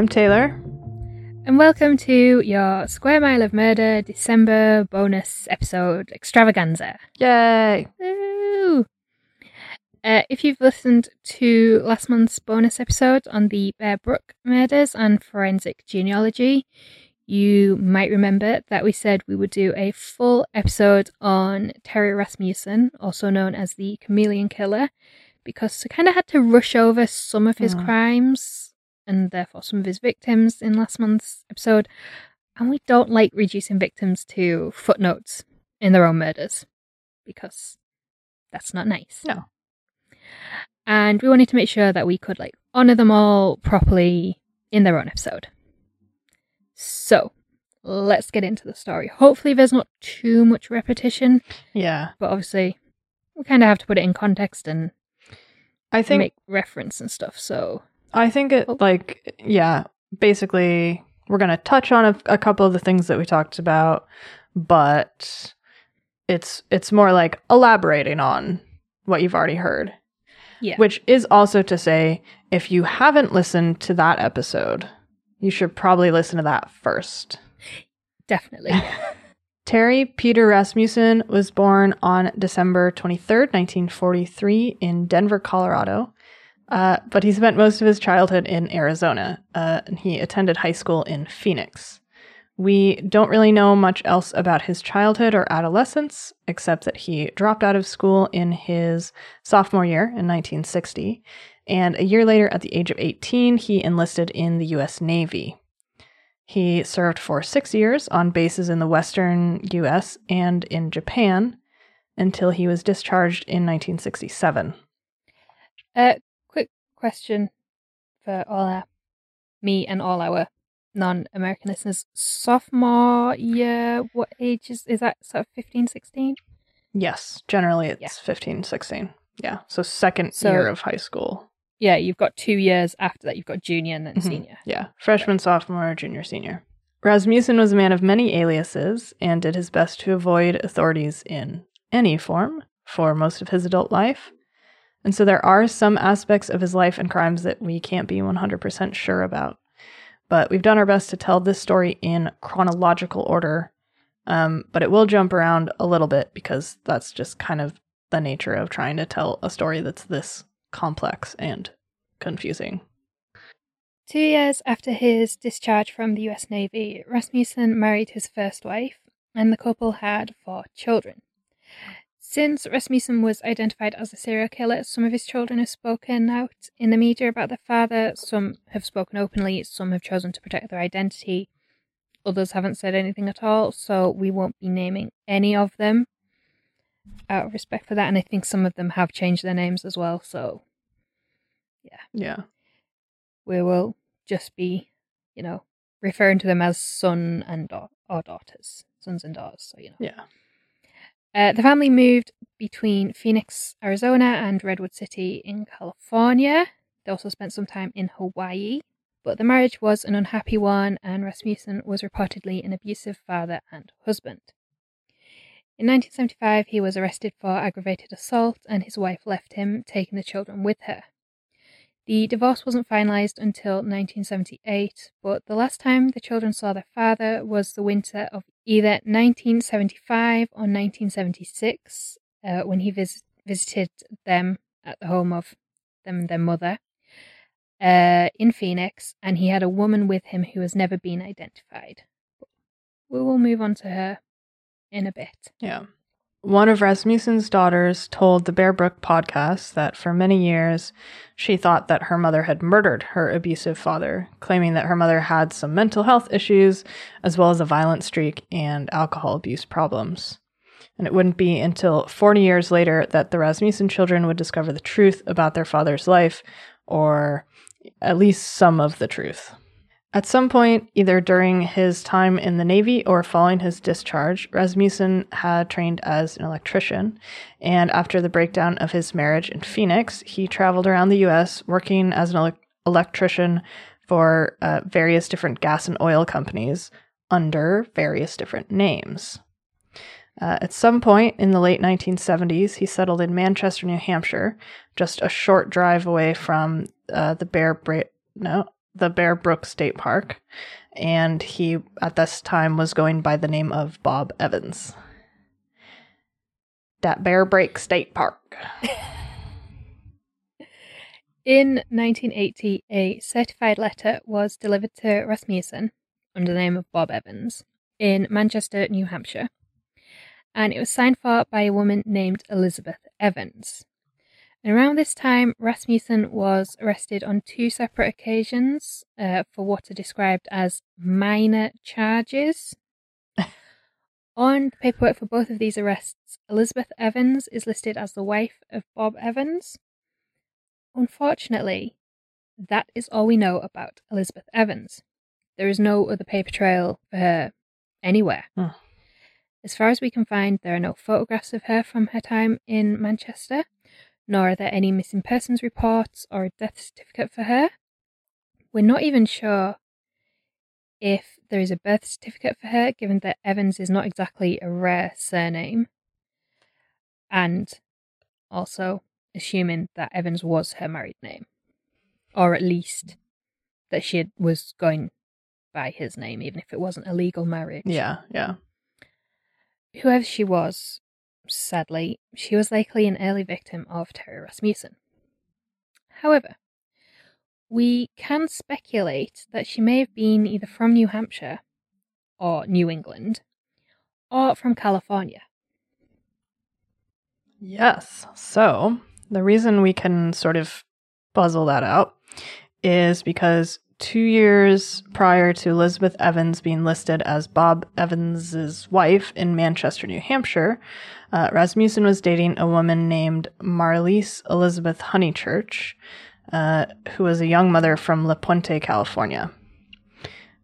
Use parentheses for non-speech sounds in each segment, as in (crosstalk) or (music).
I'm Taylor. And welcome to your Square Mile of Murder December bonus episode extravaganza. Yay! Woo! Uh, if you've listened to last month's bonus episode on the Bear Brook murders and forensic genealogy, you might remember that we said we would do a full episode on Terry Rasmussen, also known as the Chameleon Killer, because we kind of had to rush over some of his Mm. crimes and therefore some of his victims in last month's episode. And we don't like reducing victims to footnotes in their own murders because that's not nice. No. And we wanted to make sure that we could like honor them all properly in their own episode. So let's get into the story. Hopefully, there's not too much repetition, Yeah, but obviously, we kind of have to put it in context and I think make reference and stuff. So I think it Oh. like yeah. Basically, we're gonna touch on a, a couple of the things that we talked about, but it's it's more like elaborating on what you've already heard. Yeah. Which is also to say, if you haven't listened to that episode, you should probably listen to that first. definitely. (laughs) Terry Peter Rasmussen was born on December 23rd, 1943, in Denver, Colorado. Uh, but he spent most of his childhood in Arizona, uh, and he attended high school in Phoenix. We don't really know much else about his childhood or adolescence, except that he dropped out of school in his sophomore year in 1960, and a year later, at the age of 18, he enlisted in the U.S. Navy. He served for six years on bases in the western US and in Japan until he was discharged in 1967. Uh, question for all our me and all our non-American listeners: sophomore year, what age is is that? Sort of 15, 16? Yes, generally it's Yeah. 15, 16. Yeah, so second So- year of high school. Yeah, you've got two years after that. You've got junior and then Mhm. senior. Yeah, freshman, sophomore, junior, senior. Rasmussen was a man of many aliases and did his best to avoid authorities in any form for most of his adult life. And so there are some aspects of his life and crimes that we can't be 100% sure about. But we've done our best to tell this story in chronological order. Um, but it will jump around a little bit because that's just kind of the nature of trying to tell a story that's this complex and confusing. Two years after his discharge from the US Navy, Rasmussen married his first wife, and the couple had four children. Since Rasmussen was identified as a serial killer, some of his children have spoken out in the media about their father. Some have spoken openly, some have chosen to protect their identity. Others haven't said anything at all, so we won't be naming any of them out of respect for that. And I think some of them have changed their names as well, so Yeah. Yeah. we will just be, you know, referring to them as son and da- or daughters, sons and daughters. So you know, Yeah. Uh, the family moved between Phoenix, Arizona, and Redwood City in California. They also spent some time in Hawaii, but the marriage was an unhappy one, and Rasmussen was reportedly an abusive father and husband. In 1975, he was arrested for aggravated assault, and his wife left him, taking the children with her. The divorce wasn't finalized until 1978, but the last time the children saw their father was the winter of either 1975 or 1976, uh, when he vis- visited them at the home of them and their mother uh, in Phoenix, and he had a woman with him who has never been identified. We will move on to her in a bit. Yeah. One of Rasmussen's daughters told the Bear Brook podcast that for many years she thought that her mother had murdered her abusive father, claiming that her mother had some mental health issues as well as a violent streak and alcohol abuse problems. And it wouldn't be until 40 years later that the Rasmussen children would discover the truth about their father's life, or at least some of the truth. At some point, either during his time in the Navy or following his discharge, Rasmussen had trained as an electrician. And after the breakdown of his marriage in Phoenix, he traveled around the US working as an ele- electrician for uh, various different gas and oil companies under various different names. Uh, at some point in the late 1970s, he settled in Manchester, New Hampshire, just a short drive away from uh, the Bear no the Bear Brook State Park, and he at this time was going by the name of Bob Evans. That Bear Break State Park. (laughs) In 1980, a certified letter was delivered to Rasmussen under the name of Bob Evans in Manchester, New Hampshire, and it was signed for by a woman named Elizabeth Evans. And around this time, Rasmussen was arrested on two separate occasions uh, for what are described as minor charges. (laughs) on the paperwork for both of these arrests, Elizabeth Evans is listed as the wife of Bob Evans. Unfortunately, that is all we know about Elizabeth Evans. There is no other paper trail for her anywhere. Hmm. As far as we can find, there are no photographs of her from her time in Manchester, nor are there any missing persons reports or a death certificate for her. We're not even sure if there is a birth certificate for her, given that Evans is not exactly a rare surname. And also assuming that Evans was her married name, or at least that she had, was going by his name, even if it wasn't a legal marriage. Yeah, yeah. Whoever she was, sadly, she was likely an early victim of Terry Rasmussen. However, we can speculate that she may have been either from New Hampshire or New England or from California. Yes. So the reason we can sort of puzzle that out is because two years prior to Elizabeth Evans being listed as Bob Evans's wife in Manchester, New Hampshire, uh, Rasmussen was dating a woman named Marlyse Elizabeth Honeychurch, uh, who was a young mother from La Puente, California.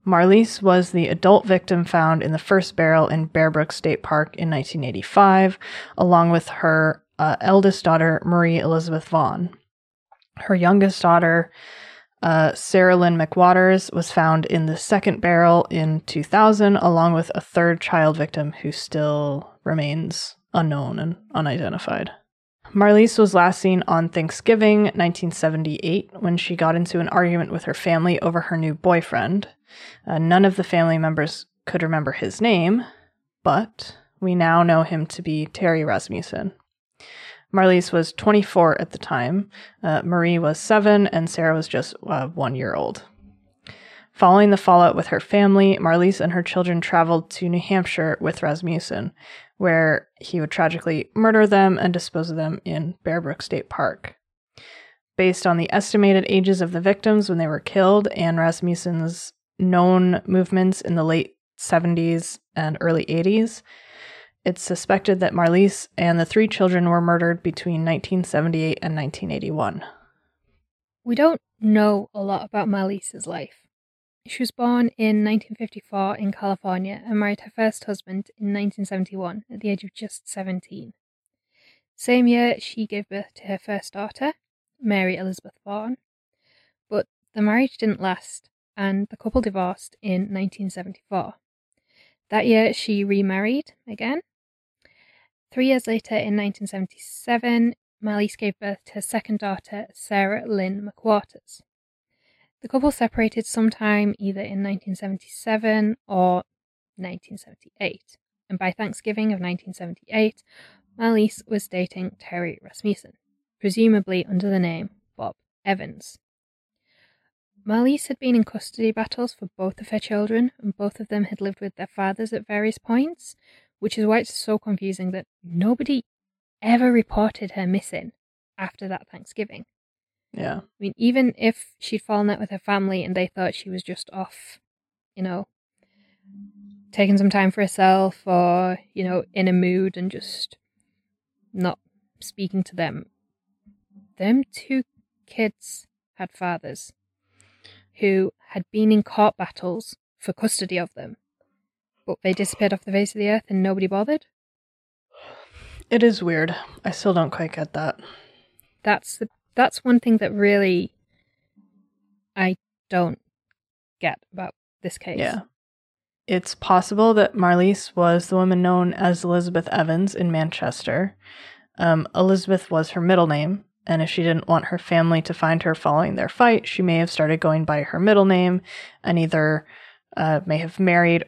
Marlyse was the adult victim found in the first barrel in Bear Brook State Park in 1985, along with her uh, eldest daughter, Marie Elizabeth Vaughn. Her youngest daughter, uh, Sarah Lynn McWaters, was found in the second barrel in 2000, along with a third child victim who still remains unknown and unidentified. Marlyse was last seen on Thanksgiving 1978 when she got into an argument with her family over her new boyfriend. Uh, none of the family members could remember his name, but we now know him to be Terry Rasmussen. Marlyse was 24 at the time, uh, Marie was seven, and Sarah was just uh, one year old. Following the fallout with her family, Marlyse and her children traveled to New Hampshire with Rasmussen, where he would tragically murder them and dispose of them in Bear Brook State Park. Based on the estimated ages of the victims when they were killed and Rasmussen's known movements in the late 70s and early 80s, it's suspected that Marlyse and the three children were murdered between 1978 and 1981. We don't know a lot about Marlyse's life. She was born in 1954 in California and married her first husband in 1971 at the age of just 17. Same year, she gave birth to her first daughter, Mary Elizabeth Vaughn, but the marriage didn't last and the couple divorced in 1974. That year, she remarried again Three years later, in 1977, Marlyse gave birth to her second daughter, Sarah Lynn McWaters. The couple separated sometime either in 1977 or 1978, and by Thanksgiving of 1978, Marlyse was dating Terry Rasmussen, presumably under the name Bob Evans. Marlyse had been in custody battles for both of her children, and both of them had lived with their fathers at various points, which is why it's so confusing that nobody ever reported her missing after that Thanksgiving. Yeah. I mean, even if she'd fallen out with her family and they thought she was just off, you know, taking some time for herself or, you know, in a mood and just not speaking to them, them two kids had fathers who had been in court battles for custody of them but they disappeared off the face of the earth and nobody bothered. It is weird. I still don't quite get that. That's the that's one thing that really I don't get about this case. Yeah. It's possible that Marlyse was the woman known as Elizabeth Evans in Manchester. Um, Elizabeth was her middle name, And if she didn't want her family to find her following their fight, she may have started going by her middle name and either uh, may have married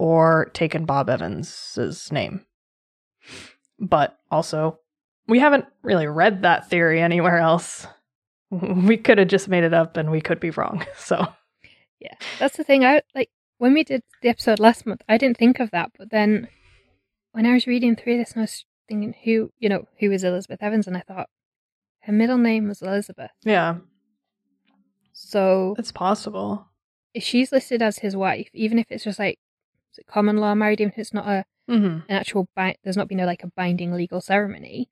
or taken Bob Evans's name. But also, we haven't really read that theory anywhere else. (laughs) We could have just made it up and we could be wrong. (laughs) So, Yeah, that's the thing. I like when we did the episode last month. I didn't think of that, but then when I was reading through this, I was thinking, who you know, who is Elizabeth Evans, and I thought her middle name was Elizabeth. yeah, So it's possible. if she's listed as his wife, even if it's just like it common law married, even if it's not a Mm-hmm. an actual bi- there's not been a, like a binding legal ceremony,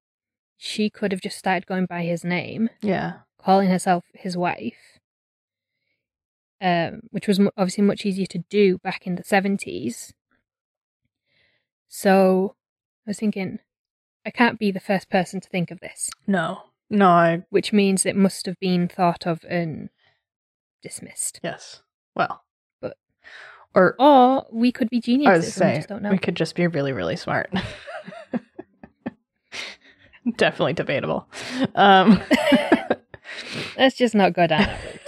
she could have just started going by his name, Yeah. calling herself his wife, um, which was obviously much easier to do back in the seventies. So I was thinking, I can't be the first person to think of this, No. No, I, which means it must have been thought of and dismissed. yes. Well, or Or we could be I geniuses was and we saying, just don't know. we could just be really, really smart. (laughs) Definitely debatable. Um, (laughs) Let's just not go down that route.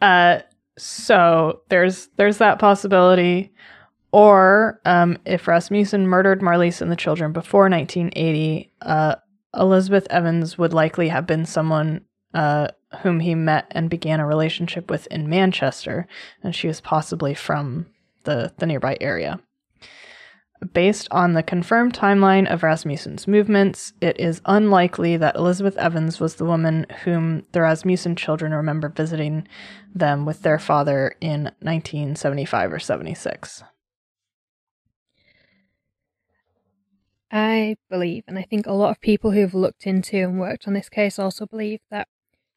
(laughs) uh, so there's there's that possibility, or um, if Rasmussen murdered Marlyse and the children before 1980, uh, Elizabeth Evans would likely have been someone uh, whom he met and began a relationship with in Manchester, and she was possibly from the the nearby area. Based on the confirmed timeline of Rasmussen's movements, it is unlikely that Elizabeth Evans was the woman whom the Rasmussen children remember visiting them with their father in 1975 or 76. I believe, and I think a lot of people who have looked into and worked on this case also believe that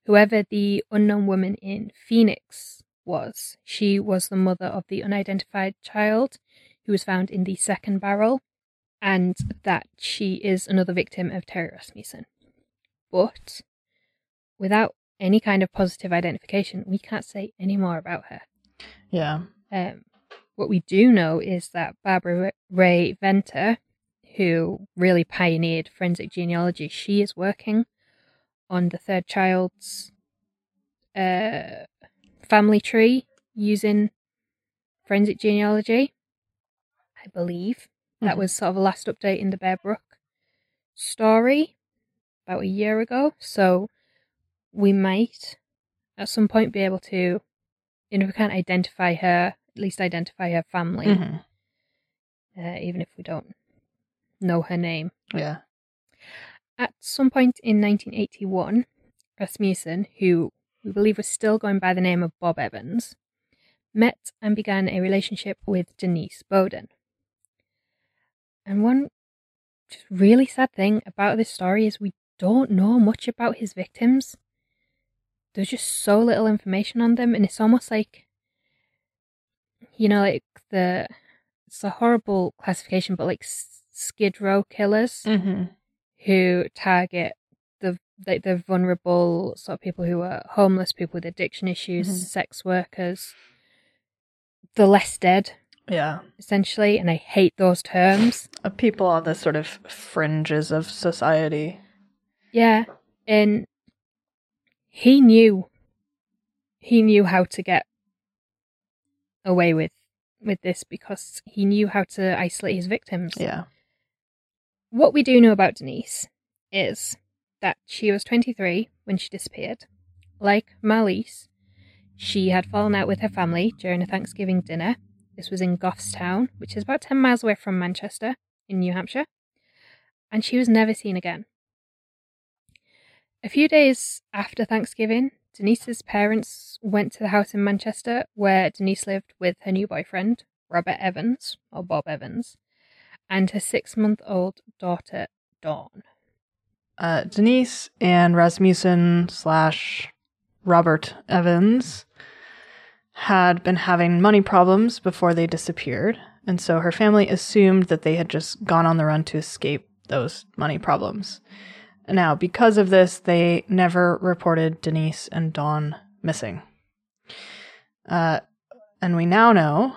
whoever the unknown woman in Phoenix was, she was the mother of the unidentified child who was found in the second barrel, and that she is another victim of Terry Rasmussen. But without any kind of positive identification, we can't say any more about her. Yeah. Um, what we do know is that Barbara Rae-Venter, who really pioneered forensic genealogy, she is working on the third child's uh, family tree using forensic genealogy. I believe that Mhm. was sort of a last update in the Bear Brook story about a year ago. So we might at some point be able to, you know, if we can't identify her, at least identify her family, Mhm. uh, even if we don't know her name. Yeah. At some point in 1981, Rasmussen, who we believe was still going by the name of Bob Evans, met and began a relationship with Denise Beaudin. And one just really sad thing about this story is we don't know much about his victims. There's just so little information on them, and it's almost like, you know, like the it's a horrible classification, but like Skid Row killers Mm-hmm. Who target the like the vulnerable sort of people who are homeless, people with addiction issues, Mhm. sex workers, the less dead, Yeah. essentially. And I hate those terms. Uh, people on the sort of fringes of society. Yeah, and he knew he knew how to get away with with this because he knew how to isolate his victims. Yeah. What we do know about Denise is that she was 23 when she disappeared. Like Marlyse, she had fallen out with her family during a Thanksgiving dinner. This was in Goffstown, which is about 10 miles away from Manchester in New Hampshire. And she was never seen again. A few days after Thanksgiving, Denise's parents went to the house in Manchester where Denise lived with her new boyfriend, Robert Evans, or Bob Evans, and her six month old daughter, Dawn. Uh, Denise and Rasmussen slash Robert Evans had been having money problems before they disappeared, and so her family assumed that they had just gone on the run to escape those money problems. Now, because of this, they never reported Denise and Dawn missing. Uh, and we now know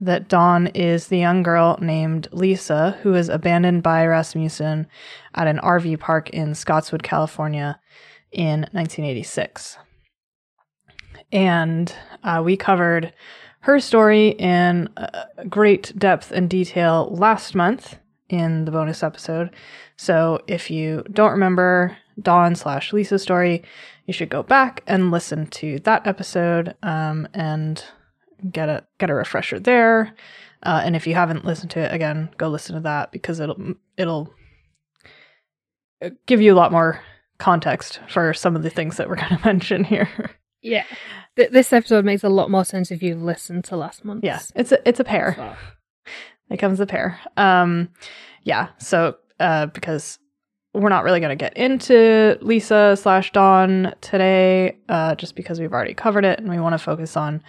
that Dawn is the young girl named Lisa who was abandoned by Rasmussen at an RV park in Scottswood, California in 1986. And uh, we covered her story in uh, great depth and detail last month in the bonus episode. So if you don't remember Dawn slash Lisa's story, you should go back and listen to that episode um, and get a get a refresher there. Uh, and if you haven't listened to it again, go listen to that because it'll it'll uh, give you a lot more context for some of the things that we're (laughs) going to mention here. Yeah. Th- this episode makes a lot more sense if you've listened to last month. Yeah, it's a it's a pair. So, It comes a pair. Um, yeah. So uh, because we're not really going to get into Lisa slash Dawn today, uh, just because we've already covered it, and we want to focus on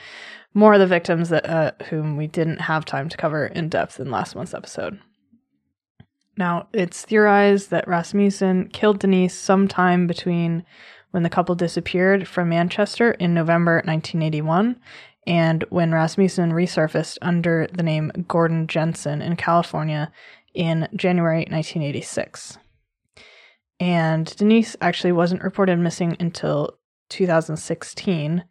more of the victims that uh, whom we didn't have time to cover in depth in last month's episode. Now, it's theorized that Rasmussen killed Denise sometime between when the couple disappeared from Manchester in November 1981 and when Rasmussen resurfaced under the name Gordon Jensen in California in January 1986. And Denise actually wasn't reported missing until 2016,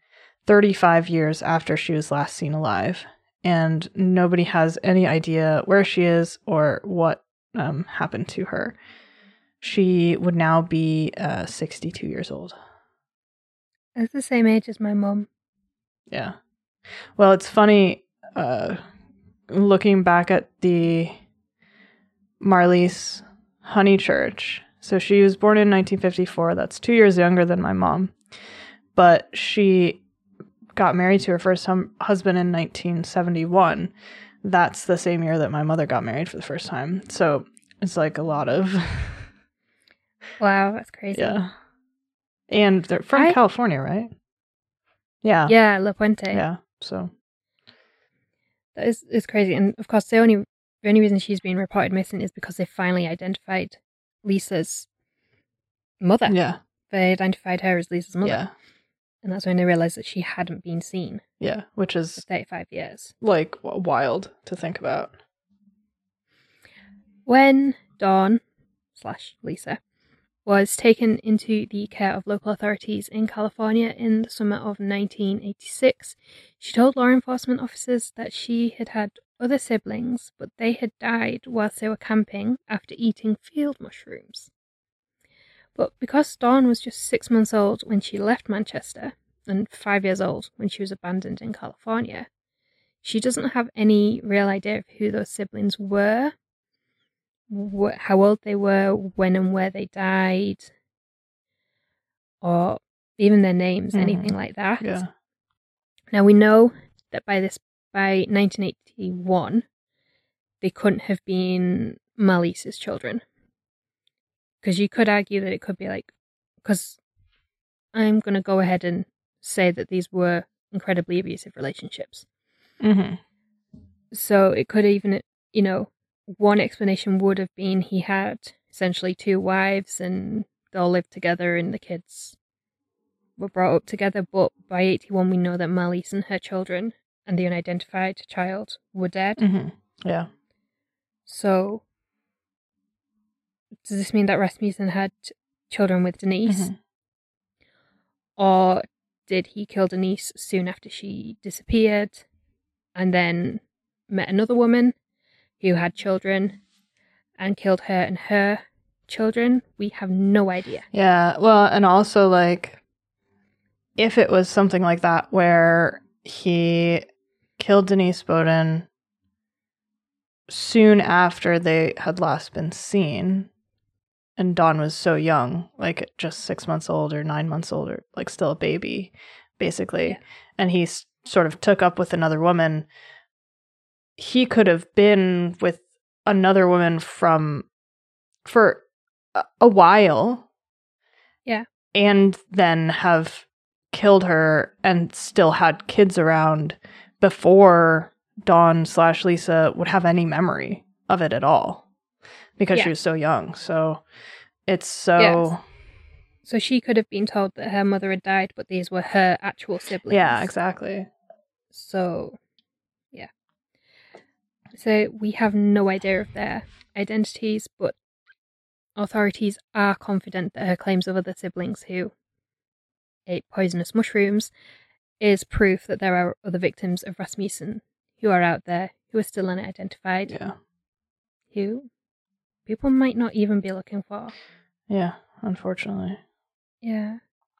35 years after she was last seen alive. And nobody has any idea where she is or what um, happened to her. She would now be uh, 62 years old. That's the same age as my mom. Yeah. Well, it's funny uh, looking back at the Marlyse Honeychurch. So she was born in 1954. That's two years younger than my mom. But she got married to her first hum- husband in 1971. That's the same year that my mother got married for the first time. So it's like a lot of, (laughs) Wow, that's crazy. yeah. And they're from I- California, right? Yeah. Yeah, La Puente. Yeah. So, That is, is crazy. And of course, the only the only reason she's been reported missing is because they finally identified Lisa's mother. yeah. They identified her as Lisa's mother. Yeah. And that's when they realized that she hadn't been seen Yeah. Which is 35 years. like wild to think about. When Dawn slash Lisa was taken into the care of local authorities in California in the summer of 1986, she told law enforcement officers that she had had other siblings, but they had died whilst they were camping after eating field mushrooms. But because Dawn was just six months old when she left Manchester and five years old when she was abandoned in California, she doesn't have any real idea of who those siblings were wh- how old they were, when and where they died, or even their names, Mhm. anything like that. Yeah. Now we know that by this by 1981, they couldn't have been Marlyse's children, because you could argue that it could be like, because I'm going to go ahead and say that these were incredibly abusive relationships. Mm-hmm. So it could even, you know, one explanation would have been he had essentially two wives and they all lived together and the kids were brought up together. But by 81, we know that Marlyse and her children and the unidentified child were dead. Mm-hmm. Yeah. So does this mean that Rasmussen had children with Denise? Mhm. Or did he kill Denise soon after she disappeared and then met another woman who had children and killed her and her children? We have no idea. Yeah. Well, and also like if it was something like that where he killed Denise Beaudin soon after they had last been seen, and Dawn was so young, like just six months old or nine months old, or like still a baby, basically, and he s- sort of took up with another woman. He could have been with another woman from for a- a while. Yeah. And then have killed her and still had kids around before Dawn slash Lisa would have any memory of it at all because she was so young. So it's so Yes. So she could have been told that her mother had died, but these were her actual siblings. yeah, exactly. So, yeah. So we have no idea of their identities, but authorities are confident that her claims of other siblings who ate poisonous mushrooms is proof that there are other victims of Rasmussen who are out there who are still unidentified, Yeah. who people might not even be looking for. Yeah, unfortunately. Yeah.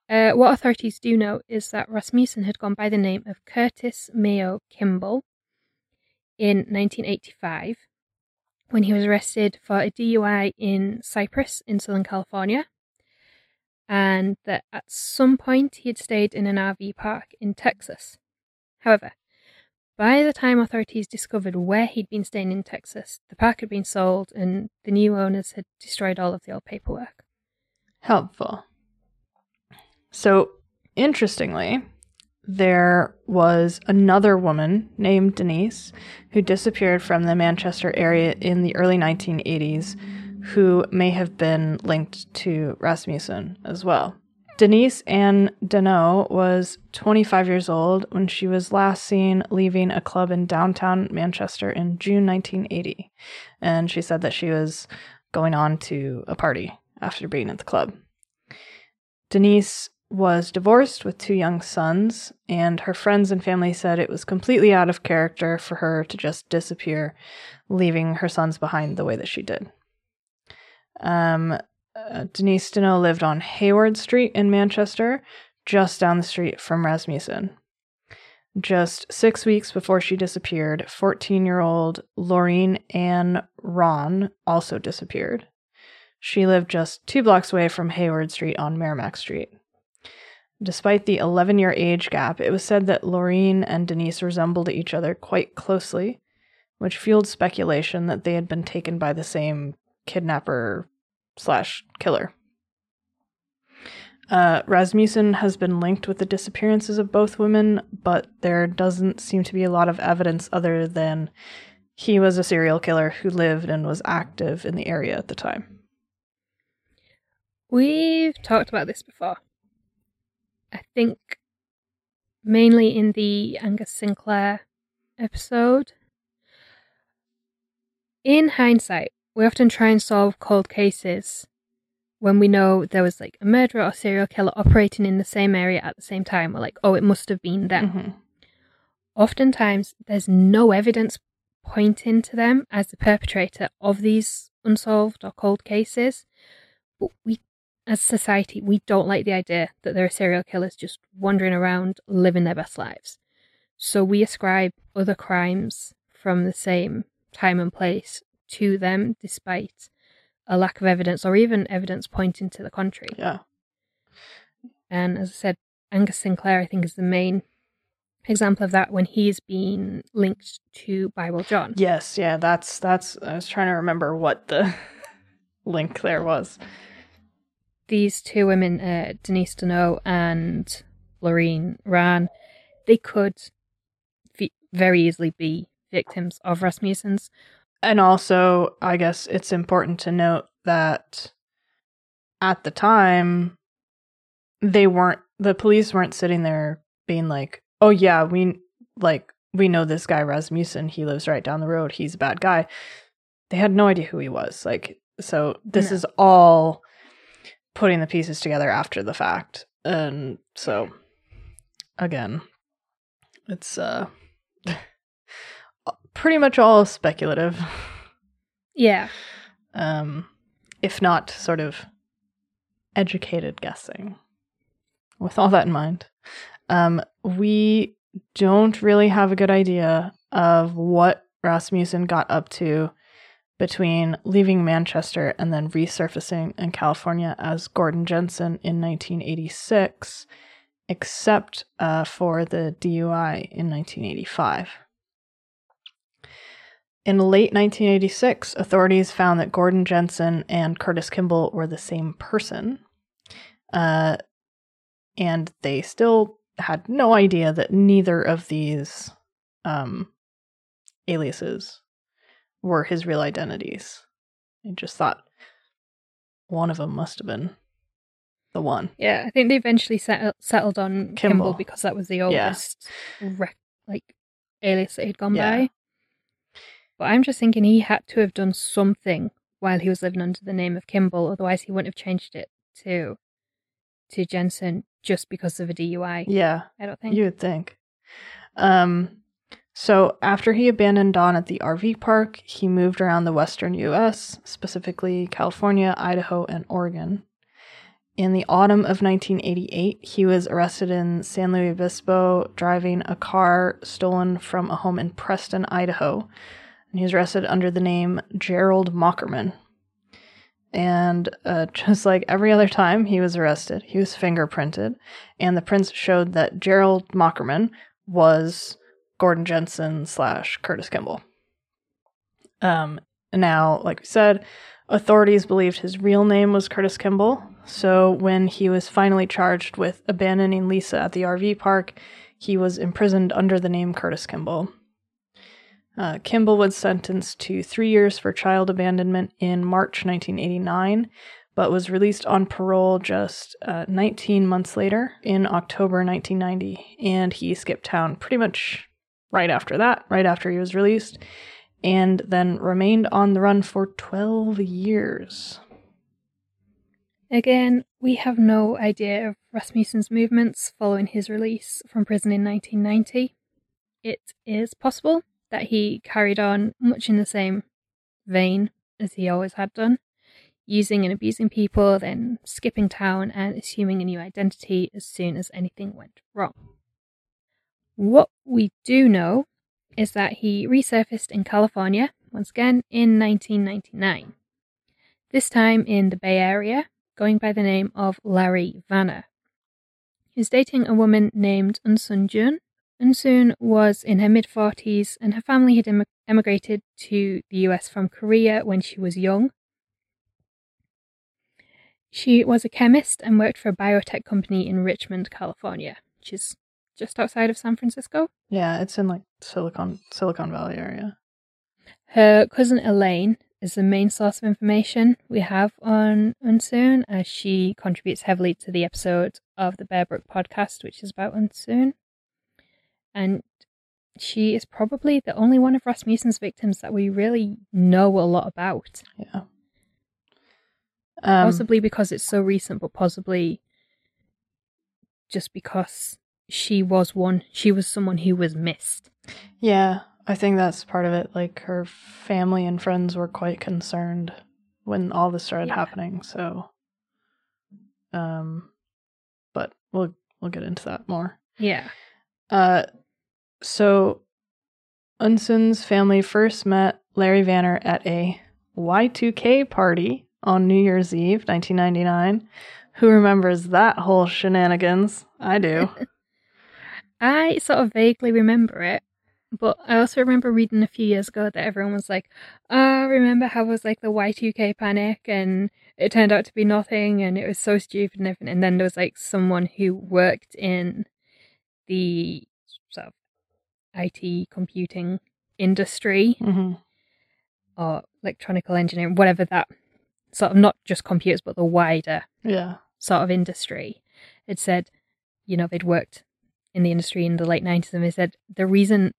Uh, what authorities do know is that Rasmussen had gone by the name of Curtis Mayo Kimball in 1985 when he was arrested for a DUI in Cypress in Southern California. And that at some point he had stayed in an RV park in Texas. However, by the time authorities discovered where he'd been staying in Texas, the park had been sold and the new owners had destroyed all of the old paperwork. Helpful. So, interestingly, there was another woman named Denise who disappeared from the Manchester area in the early 1980s who may have been linked to Rasmussen as well. Denise Ann Daneault was 25 years old when she was last seen leaving a club in downtown Manchester in June 1980. And she said that she was going on to a party after being at the club. Denise was divorced with two young sons, and her friends and family said it was completely out of character for her to just disappear, leaving her sons behind the way that she did. Um, uh, Denise Daneault lived on Hayward Street in Manchester, just down the street from Rasmussen. Just six weeks before she disappeared, 14 year old Laureen Ann Rahn also disappeared. She lived just two blocks away from Hayward Street on Merrimack Street. Despite the 11 year age gap, it was said that Laureen and Denise resembled each other quite closely, which fueled speculation that they had been taken by the same kidnapper slash killer. Uh, Rasmussen has been linked with the disappearances of both women, but there doesn't seem to be a lot of evidence other than he was a serial killer who lived and was active in the area at the time. We've talked about this before. I think mainly in the Angus Sinclair episode. In hindsight, we often try and solve cold cases when we know there was like a murderer or serial killer operating in the same area at the same time. We're like, oh, it must have been them. Mhm. Oftentimes, there's no evidence pointing to them as the perpetrator of these unsolved or cold cases. But we, as society, we don't like the idea that there are serial killers just wandering around living their best lives. So we ascribe other crimes from the same time and place to them despite a lack of evidence or even evidence pointing to the contrary. Yeah. And as I said, Angus Sinclair, I think, is the main example of that when he's been linked to Bible John. Yes, yeah, that's that's I was trying to remember what the (laughs) link there was. These two women, uh, Denise Daneault and Lorraine Rahn, they could very easily be victims of Rasmussen's. And also, I guess it's important to note that at the time they weren't the police weren't sitting there being like, "Oh yeah, we like we know this guy Rasmussen, he lives right down the road. He's a bad guy." They had no idea who he was. Like so this No. is all putting the pieces together after the fact. And so again, it's uh (laughs) pretty much all speculative. Yeah. um, if not sort of educated guessing. With all that in mind, um, we don't really have a good idea of what Rasmussen got up to between leaving Manchester and then resurfacing in California as Gordon Jensen in 1986, except uh, for the DUI in 1985. In late 1986, authorities found that Gordon Jensen and Curtis Kimball were the same person. Uh, and they still had no idea that neither of these um, aliases were his real identities. They just thought one of them must have been the one. Yeah. I think they eventually settled, settled on Kimball. Kimball. because that was the Yeah. oldest rec- like alias that he'd gone Yeah. by. But I'm just thinking he had to have done something while he was living under the name of Kimball, otherwise he wouldn't have changed it to to Jensen just because of a DUI. Yeah, I don't think. you would think. Um, so after he abandoned Dawn at the RV park, he moved around the western U.S., specifically California, Idaho, and Oregon. In the autumn of 1988, he was arrested in San Luis Obispo driving a car stolen from a home in Preston, Idaho. And he was arrested under the name Gerald Mockerman. And uh, (laughs) just like every other time he was arrested, he was fingerprinted. And the prints showed that Gerald Mockerman was Gordon Jensen slash Curtis Kimball. Um, now, like we said, authorities believed his real name was Curtis Kimball. So when he was finally charged with abandoning Lisa at the RV park, he was imprisoned under the name Curtis Kimball. Uh, Kimball was sentenced to three years for child abandonment in March 1989, but was released on parole just uh, 19 months later in October 1990. And he skipped town pretty much right after that, right after he was released, and then remained on the run for 12 years. Again, we have no idea of Rasmussen's movements following his release from prison in 1990. It is possible that he carried on much in the same vein as he always had done, using and abusing people, then skipping town and assuming a new identity as soon as anything went wrong. What we do know is that he resurfaced in California once again in 1999, this time in the Bay Area, going by the name of Larry Vanner. He was dating a woman named Eunsoon Jun. Eunsoon was in her mid 40s and her family had em- emigrated to the US from Korea when she was young. She was a chemist and worked for a biotech company in Richmond, California, which is just outside of San Francisco. Yeah, it's in like Silicon Silicon Valley area. Her cousin Elaine is the main source of information we have on Eunsoon, as she contributes heavily to the episode of the Bear Brook podcast, which is about Eunsoon. And she is probably the only one of Rasmussen's victims that we really know a lot about. Yeah. Um, possibly because it's so recent, but possibly just because she was one, she was someone who was missed. Yeah, I think that's part of it. Like her family and friends were quite concerned when all this started Yeah. happening. So, um, but we'll we'll get into that more. Yeah. Uh, so Eunsoon's family first met Larry Vanner at a Y2K party on New Year's Eve, 1999. Who remembers that whole shenanigans? I do. (laughs) I sort of vaguely remember it, but I also remember reading a few years ago that everyone was like, "Oh, remember how it was like the Y2K panic and it turned out to be nothing and it was so stupid and everything." And then there was like someone who worked in the IT computing industry hmm or electronical engineering, whatever that sort of not just computers but the wider Yeah. sort of industry had said, you know, they'd worked in the industry in the late 90s and they said the reason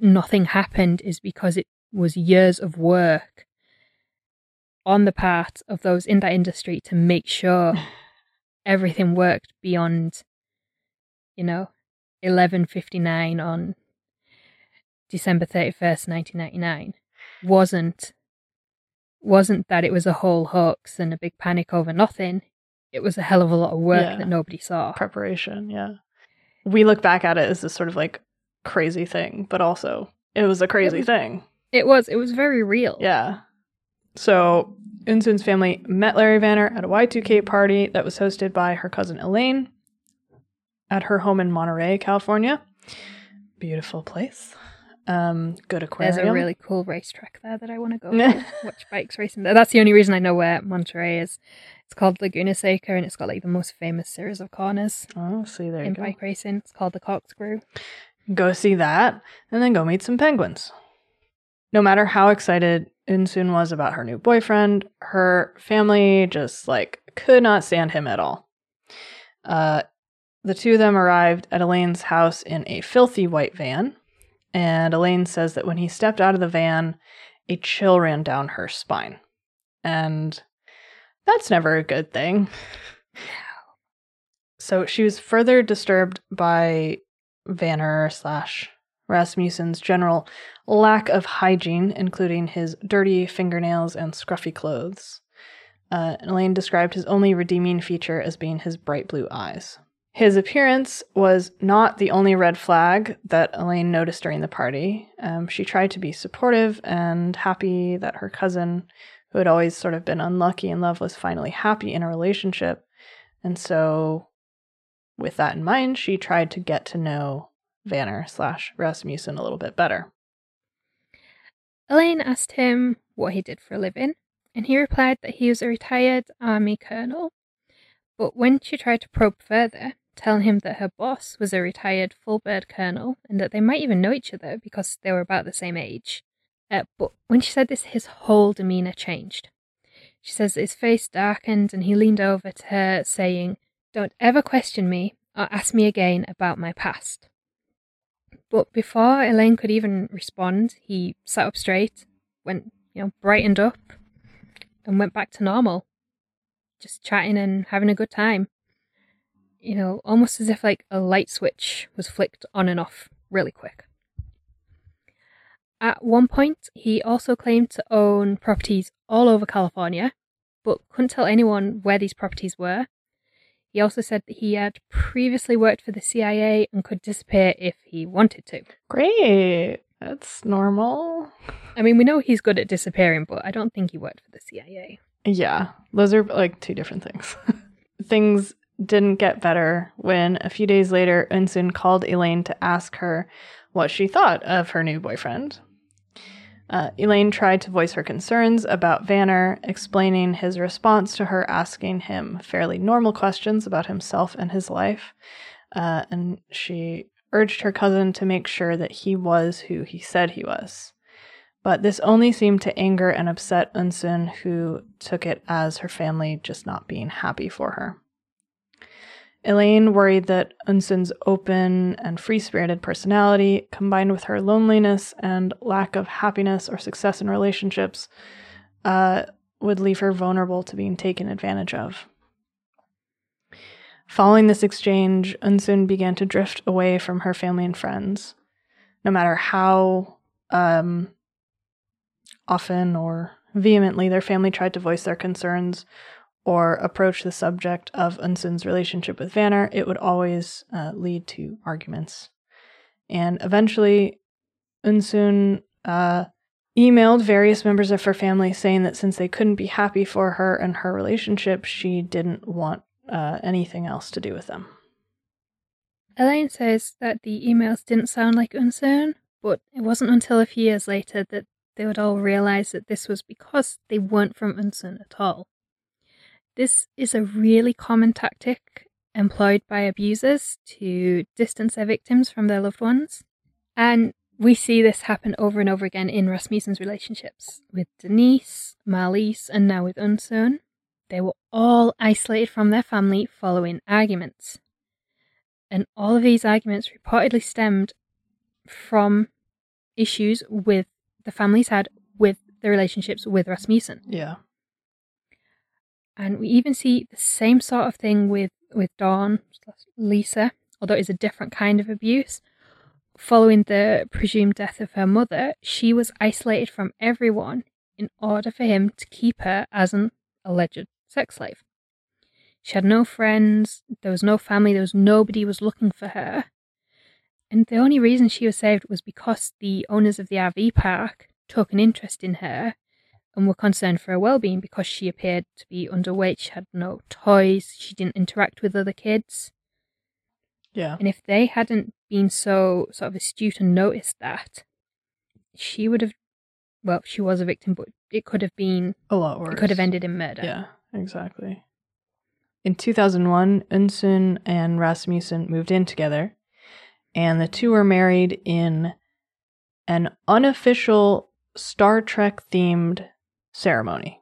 nothing happened is because it was years of work on the part of those in that industry to make sure (laughs) everything worked beyond, you know, 1159 on December 31st, 1999 wasn't wasn't that it was a whole hoax and a big panic over nothing. It was a hell of a lot of work Yeah. that nobody saw. Preparation. Yeah. We look back at it as this sort of like crazy thing, but also it was a crazy was- thing. It was it was very real. Yeah. So Eunsoon's family met Larry Vanner at a Y2K party that was hosted by her cousin Elaine at her home in Monterey, California. Beautiful place. Um, good aquarium. There's a really cool racetrack there that I want to go (laughs) watch bikes racing there. That's the only reason I know where Monterey is. It's called Laguna Seca and it's got like the most famous series of corners Oh, see there you in go. bike racing. It's called the Corkscrew. Go see that, and then go meet some penguins. No matter how excited Eunsoon was about her new boyfriend, her family just like could not stand him at all. Uh, the two of them arrived at Elaine's house in a filthy white van, and Elaine says that when he stepped out of the van, a chill ran down her spine. And that's never a good thing. (sighs) So she was further disturbed by Vanner slash Rasmussen's general lack of hygiene, including his dirty fingernails and scruffy clothes. Uh, Elaine described his only redeeming feature as being his bright blue eyes. His appearance was not the only red flag that Elaine noticed during the party. Um, she tried to be supportive and happy that her cousin, who had always sort of been unlucky in love, was finally happy in a relationship. And so, with that in mind, she tried to get to know Vanner slash Rasmussen a little bit better. Elaine asked him what he did for a living, and he replied that he was a retired army colonel. But when she tried to probe further, telling him that her boss was a retired full bird colonel and that they might even know each other because they were about the same age, uh, but when she said this, his whole demeanour changed. She says his face darkened and he leaned over to her, saying, Don't ever question me or ask me again about my past. But before Elaine could even respond, he sat up straight, went, you know, brightened up, and went back to normal. Just chatting and having a good time. You know, almost as if like a light switch was flicked on and off really quick. At one point, he also claimed to own properties all over California, but couldn't tell anyone where these properties were he also said that he had previously worked for the CIA and could disappear if he wanted to. Great. That's normal. I mean, we know he's good at disappearing, but I don't think he worked for the CIA. Yeah, those are like two different things. (laughs) things didn't get better when a few days later, Eunsoon called Elaine to ask her what she thought of her new boyfriend. Uh, Elaine tried to voice her concerns about Vanner, explaining his response to her asking him fairly normal questions about himself and his life. Uh, and she urged her cousin to make sure that he was who he said he was. But this only seemed to anger and upset Eunsoon, who took it as her family just not being happy for her. Elaine worried that Eunsoon's open and free spirited personality, combined with her loneliness and lack of happiness or success in relationships, uh, would leave her vulnerable to being taken advantage of. Following this exchange, Eunsoon began to drift away from her family and friends. No matter how um, often or vehemently their family tried to voice their concerns or approach the subject of Eunsoon's relationship with Vanner, it would always uh, lead to arguments. And eventually, Eunsoon uh, emailed various members of her family saying that since they couldn't be happy for her and her relationship, she didn't want uh, anything else to do with them. Elaine says that the emails didn't sound like Eunsoon, but it wasn't until a few years later that they would all realize that this was because they weren't from Eunsoon at all. This is a really common tactic employed by abusers to distance their victims from their loved ones. And we see this happen over and over again in Rasmussen's relationships with Denise, Marlyse, and now with Eunsoon. They were all isolated from their family following arguments. And all of these arguments reportedly stemmed from issues with the families had with the relationships with Rasmussen. Yeah. And we even see the same sort of thing with, with Dawn, Lisa, although it's a different kind of abuse. Following the presumed death of her mother, she was isolated from everyone in order for him to keep her as an alleged sex slave. She had no friends, there was no family, there was nobody was looking for her. And the only reason she was saved was because the owners of the RV park took an interest in her and were concerned for her well-being because she appeared to be underweight. She had no toys. She didn't interact with other kids. Yeah. And if they hadn't been so sort of astute and noticed that, she would have. Well, she was a victim, but it could have been a lot worse. It could have ended in murder. Yeah, exactly. In 2001, Eunsoon and Rasmussen moved in together, and the two were married in an unofficial Star Trek themed ceremony.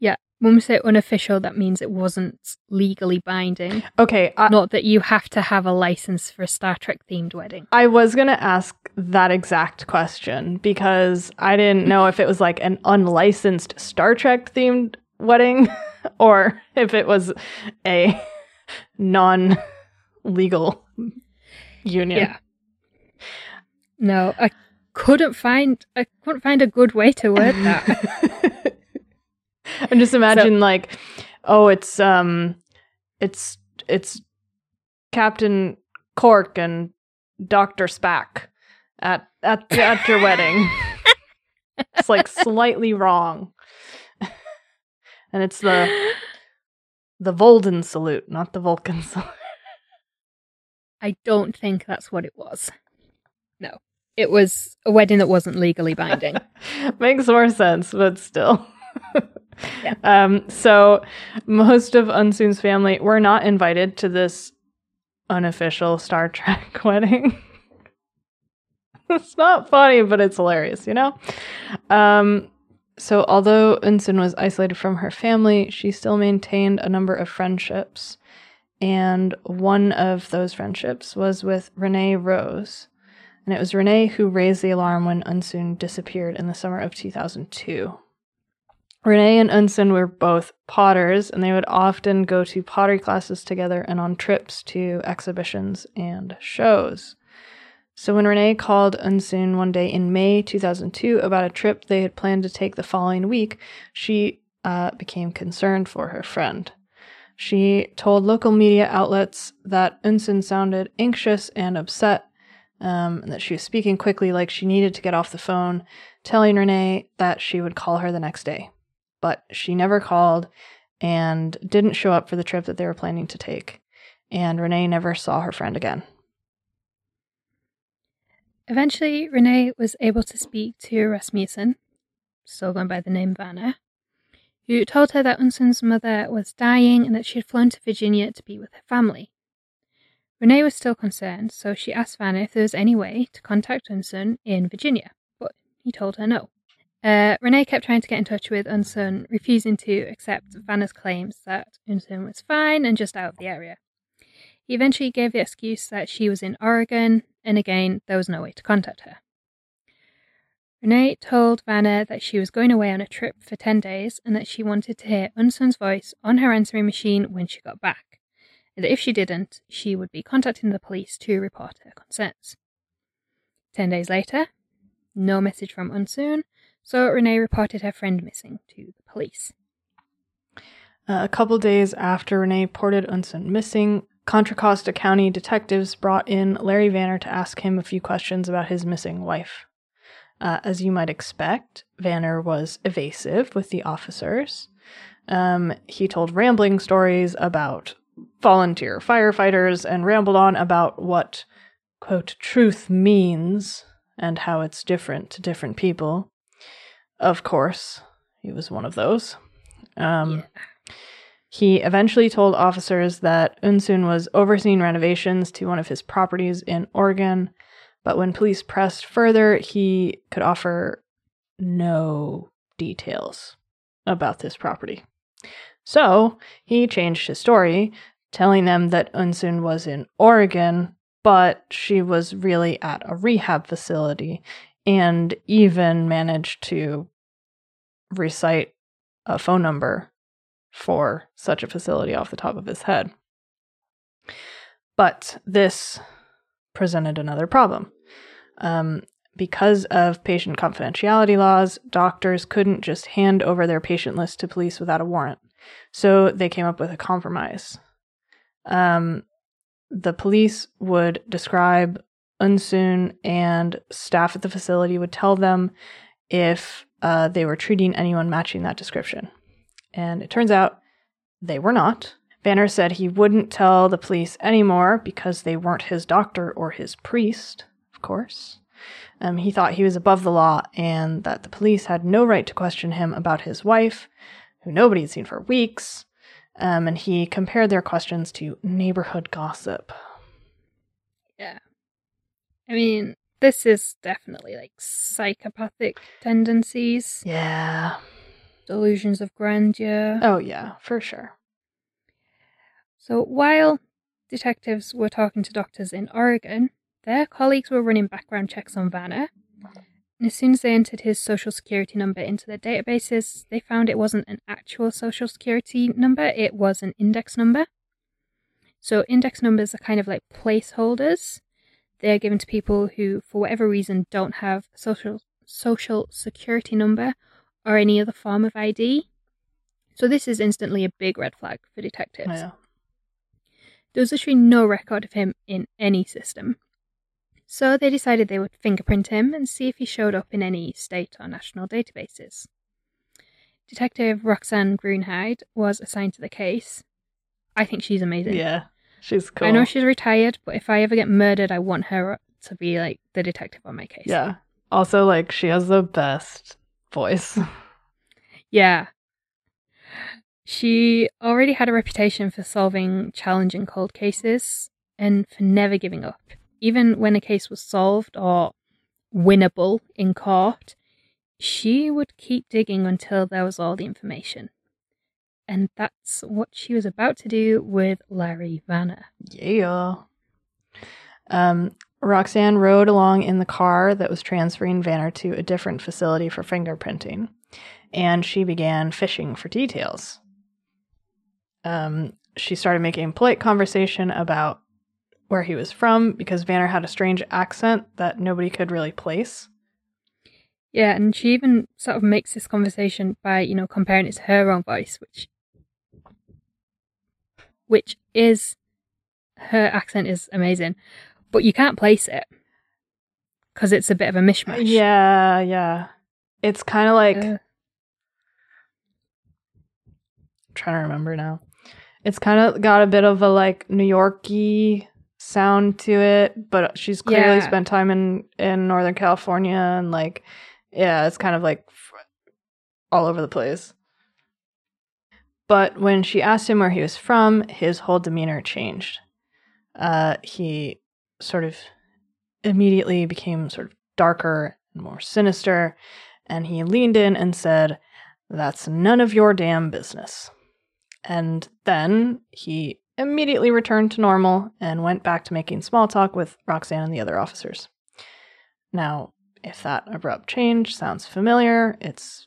Yeah, when we say unofficial, that means it wasn't legally binding. Okay. I, Not that you have to have a license for a Star Trek themed wedding. I was going to ask that exact question because I didn't know if it was like an unlicensed Star Trek themed wedding (laughs) or if it was a non legal union. Yeah. No, I couldn't find I couldn't find a good way to word that. (laughs) and just imagine like, oh, it's um, it's it's Captain Cork and Doctor Spack at at at your wedding. (laughs) it's like slightly wrong, (laughs) and it's the the Volden salute, not the Vulcan salute. I don't think that's what it was. It was a wedding that wasn't legally binding. (laughs) Makes more sense, but still. (laughs) yeah. Um, so most of Eunsoon's family were not invited to this unofficial Star (laughs) Trek wedding. it's not funny, but it's hilarious, you know? Um, so although Eunsoon was isolated from her family, she still maintained a number of friendships. And one of those friendships was with Renee Rose. And it was Renee who raised the alarm when Eunsoon disappeared in the summer of 2002. Renee and Eunsoon were both potters, and they would often go to pottery classes together and on trips to exhibitions and shows. So when Renee called Eunsoon one day in May 2002 about a trip they had planned to take the following week, she uh, became concerned for her friend. She told local media outlets that Eunsoon sounded anxious and upset, um, and that she was speaking quickly like she needed to get off the phone, telling Renee that she would call her the next day but she never called and didn't show up for the trip that they were planning to take. And Renee never saw her friend again. Eventually, Renee was able to speak to Rasmussen, still going by the name Vanner, who told her that Eunsoon's mother was dying and that she had flown to Virginia to be with her family. Renee was still concerned, so she asked Vanner if there was any way to contact Eunsoon in Virginia, but he told her no. Uh, Renee kept trying to get in touch with Eunsoon, refusing to accept Vanner's claims that Eunsoon was fine and just out of the area. He eventually gave the excuse that she was in Oregon, and again, there was no way to contact her. Renee told Vanner that she was going away on a trip for 10 days and that she wanted to hear Eunsoon's voice on her answering machine when she got back, and that if she didn't, she would be contacting the police to report her concerns. Ten days later, no message from Eunsoon, so Renee reported her friend missing to the police. Uh, a couple days after Renee reported Eunsoon missing, Contra Costa County detectives brought in Larry Vanner to ask him a few questions about his missing wife. Uh, as you might expect, Vanner was evasive with the officers. Um, he told rambling stories about volunteer firefighters and rambled on about what, quote, truth means and how it's different to different people. Of course, he was one of those. Um, yeah. He eventually told officers that Eunsoon was overseeing renovations to one of his properties in Oregon, but when police pressed further, he could offer no details about this property. So he changed his story, telling them that Eunsoon was in Oregon, but she was really at a rehab facility and even managed to recite a phone number for such a facility off the top of his head. But this presented another problem. Um, because of patient confidentiality laws, doctors couldn't just hand over their patient list to police without a warrant. So they came up with a compromise. Um, the police would describe Eunsoon and staff at the facility would tell them if uh, they were treating anyone matching that description. And it turns out they were not. Vanner said he wouldn't tell the police anymore because they weren't his doctor or his priest, of course. Um, he thought he was above the law and that the police had no right to question him about his wife, who nobody had seen for weeks. Um, and he compared their questions to neighborhood gossip. Yeah. I mean, this is definitely like psychopathic tendencies. Yeah. Delusions of grandeur. Oh, yeah, for sure. So while detectives were talking to doctors in Oregon, their colleagues were running background checks on Vanner. And as soon as they entered his social security number into their databases, they found it wasn't an actual social security number, it was an index number. So index numbers are kind of like placeholders. They're given to people who, for whatever reason, don't have a social social security number or any other form of ID. So this is instantly a big red flag for detectives. Yeah. There was literally no record of him in any system. So they decided they would fingerprint him and see if he showed up in any state or national databases. Detective Roxanne Gruenheid was assigned to the case. I think she's amazing. Yeah. She's cool. I know she's retired, but if I ever get murdered, I want her to be like the detective on my case. Yeah. Also, like, she has the best voice. Yeah. She already had a reputation for solving challenging cold cases and for never giving up. Even when a case was solved or winnable in court, she would keep digging until there was all the information. And that's what she was about to do with Larry Vanner. Yeah. Um, Roxanne rode along in the car that was transferring Vanner to a different facility for fingerprinting, and she began fishing for details. Um, she started making polite conversation about where he was from because Vanner had a strange accent that nobody could really place. Yeah, and she even sort of makes this conversation by, you know, comparing it to her own voice, which which is her accent is amazing, but you can't place it because it's a bit of a mishmash. Yeah, yeah. It's kind of like Uh, trying to remember now. It's kind of got a bit of a like New Yorky sound to it, but she's clearly Yeah. spent time in in Northern California and like yeah, it's kind of like all over the place. But when she asked him where he was from, his whole demeanor changed. Uh, he sort of immediately became sort of darker and more sinister, and he leaned in and said, That's none of your damn business. And then he immediately returned to normal and went back to making small talk with Roxanne and the other officers. Now, if that abrupt change sounds familiar, it's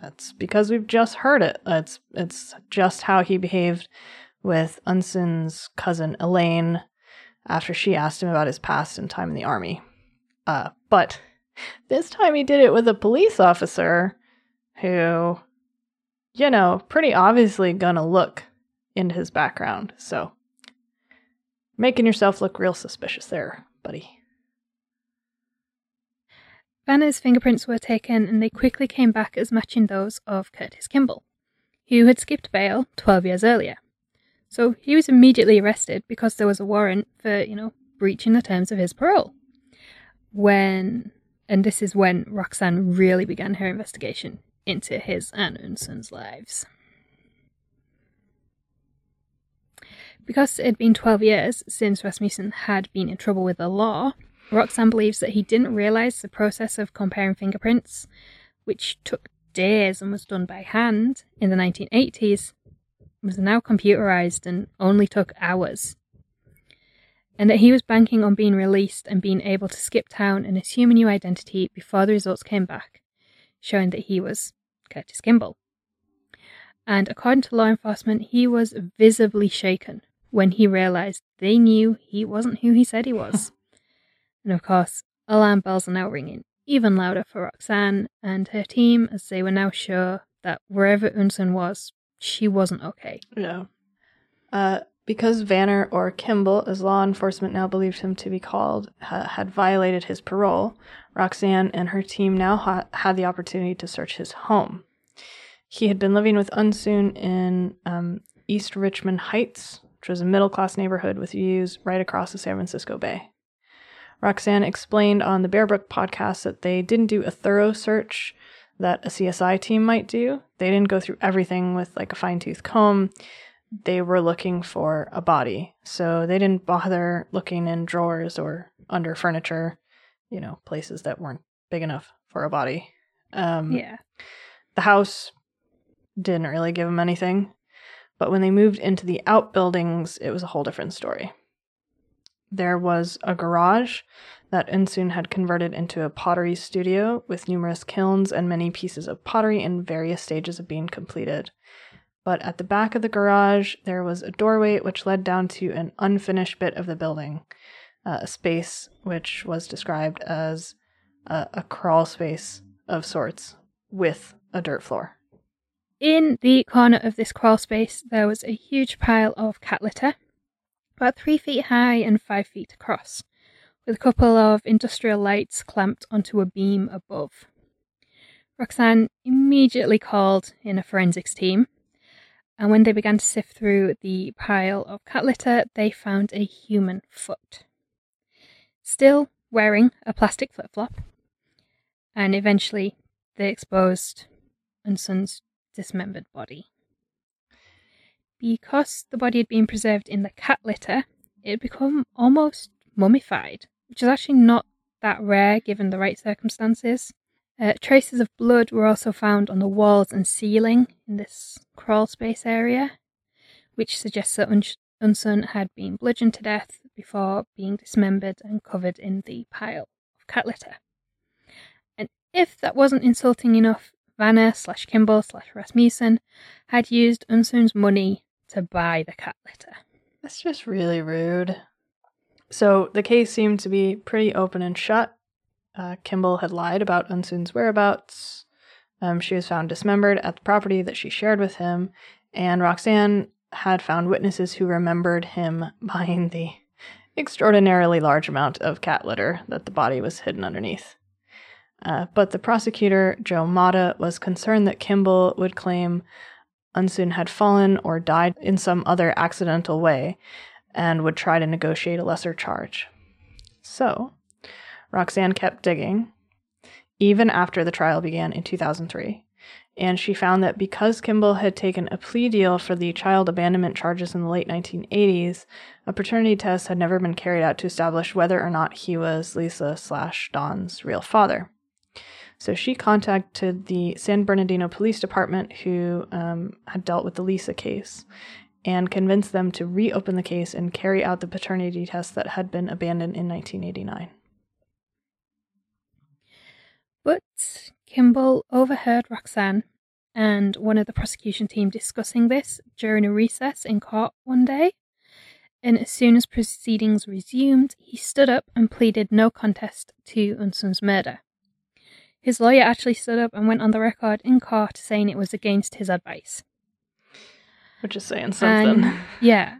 that's because we've just heard it. It's it's just how he behaved with Eunsoon's cousin Elaine after she asked him about his past and time in the army. Uh, but this time he did it with a police officer who, you know, pretty obviously gonna look into his background. So, making yourself look real suspicious there, buddy. Vanner's fingerprints were taken and they quickly came back as matching those of Curtis Kimball, who had skipped bail 12 years earlier. So he was immediately arrested because there was a warrant for, you know, breaching the terms of his parole. When, and this is when Roxanne really began her investigation into his and Eunsoon's lives. Because it had been 12 years since Rasmussen had been in trouble with the law, Roxanne believes that he didn't realize the process of comparing fingerprints, which took days and was done by hand in the 1980s, was now computerized and only took hours. And that he was banking on being released and being able to skip town and assume a new identity before the results came back, showing that he was Curtis Kimball. And according to law enforcement, he was visibly shaken when he realized they knew he wasn't who he said he was. (laughs) And of course, alarm bells are now ringing even louder for Roxanne and her team as they were now sure that wherever Eunsoon was, she wasn't okay. Yeah. Uh, because Vanner or Kimball, as law enforcement now believed him to be called, ha- had violated his parole, Roxanne and her team now ha- had the opportunity to search his home. He had been living with Eunsoon in um, East Richmond Heights, which was a middle class neighborhood with views right across the San Francisco Bay. Roxanne explained on the Bear Brook podcast that they didn't do a thorough search that a CSI team might do. They didn't go through everything with like a fine tooth comb. They were looking for a body. So they didn't bother looking in drawers or under furniture, you know, places that weren't big enough for a body. Um, Yeah. the house didn't really give them anything. But when they moved into the outbuildings, it was a whole different story. There was a garage that Eunsoon had converted into a pottery studio with numerous kilns and many pieces of pottery in various stages of being completed. but at the back of the garage, there was a doorway which led down to an unfinished bit of the building, uh, a space which was described as a, a crawl space of sorts with a dirt floor. In the corner of this crawl space, there was a huge pile of cat litter, about three feet high and five feet across, with a couple of industrial lights clamped onto a beam above. Roxanne immediately called in a forensics team, and when they began to sift through the pile of cat litter, they found a human foot. Still wearing a plastic flip flop, and eventually they exposed Eunsoon's dismembered body. Because the body had been preserved in the cat litter, it had become almost mummified, which is actually not that rare given the right circumstances. Uh, traces of blood were also found on the walls and ceiling in this crawl space area, which suggests that Eunsoon had been bludgeoned to death before being dismembered and covered in the pile of cat litter. And if that wasn't insulting enough, Vanner slash Kimball slash Rasmussen had used Eunsoon's money to buy the cat litter. That's just really rude. So the case seemed to be pretty open and shut. Uh, Kimball had lied about Eunsoon's whereabouts. Um, she was found dismembered at the property that she shared with him, and Roxanne had found witnesses who remembered him (laughs) buying the extraordinarily large amount of cat litter that the body was hidden underneath. Uh, but the prosecutor, Joe Mata, was concerned that Kimball would claim Eunsoon had fallen or died in some other accidental way and would try to negotiate a lesser charge. So, Roxanne kept digging, even after the trial began in 2003, and she found that because Kimball had taken a plea deal for the child abandonment charges in the late 1980s, a paternity test had never been carried out to establish whether or not he was Lisa slash Dawn's real father. So she contacted the San Bernardino Police Department, who um, had dealt with the Lisa case, and convinced them to reopen the case and carry out the paternity test that had been abandoned in 1989. But Kimball overheard Roxanne and one of the prosecution team discussing this during a recess in court one day. And as soon as proceedings resumed, he stood up and pleaded no contest to Eunsoon's murder. His lawyer actually stood up and went on the record in court saying it was against his advice. Which is saying something. And, (laughs) yeah.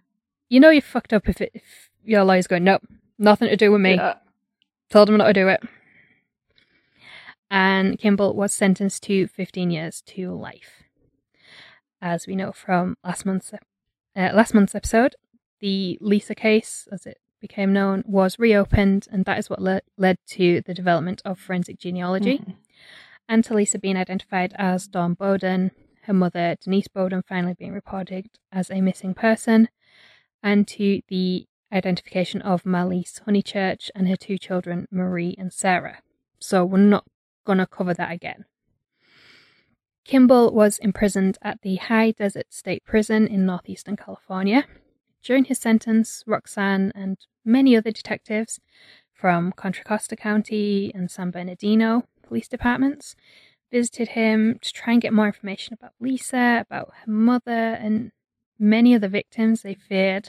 You know you fucked up if, it, if your lawyer's going, nope, nothing to do with me. Yeah. Told him not to do it and Kimball was sentenced to 15 years to life. As we know from last month's uh, last month's episode, the Lisa case, as it became known, was reopened, and that is what le- led to the development of forensic genealogy. Mm-hmm. And to Lisa being identified as Dawn Beaudin, her mother Denise Beaudin finally being reported as a missing person, and to the identification of Marlyse Honeychurch and her two children, Marie and Sarah. So we're not going to cover that again. Kimball was imprisoned at the High Desert State Prison in northeastern California. During his sentence, Roxanne and many other detectives from Contra Costa County and San Bernardino police departments visited him to try and get more information about Lisa, about her mother, and many of the victims they feared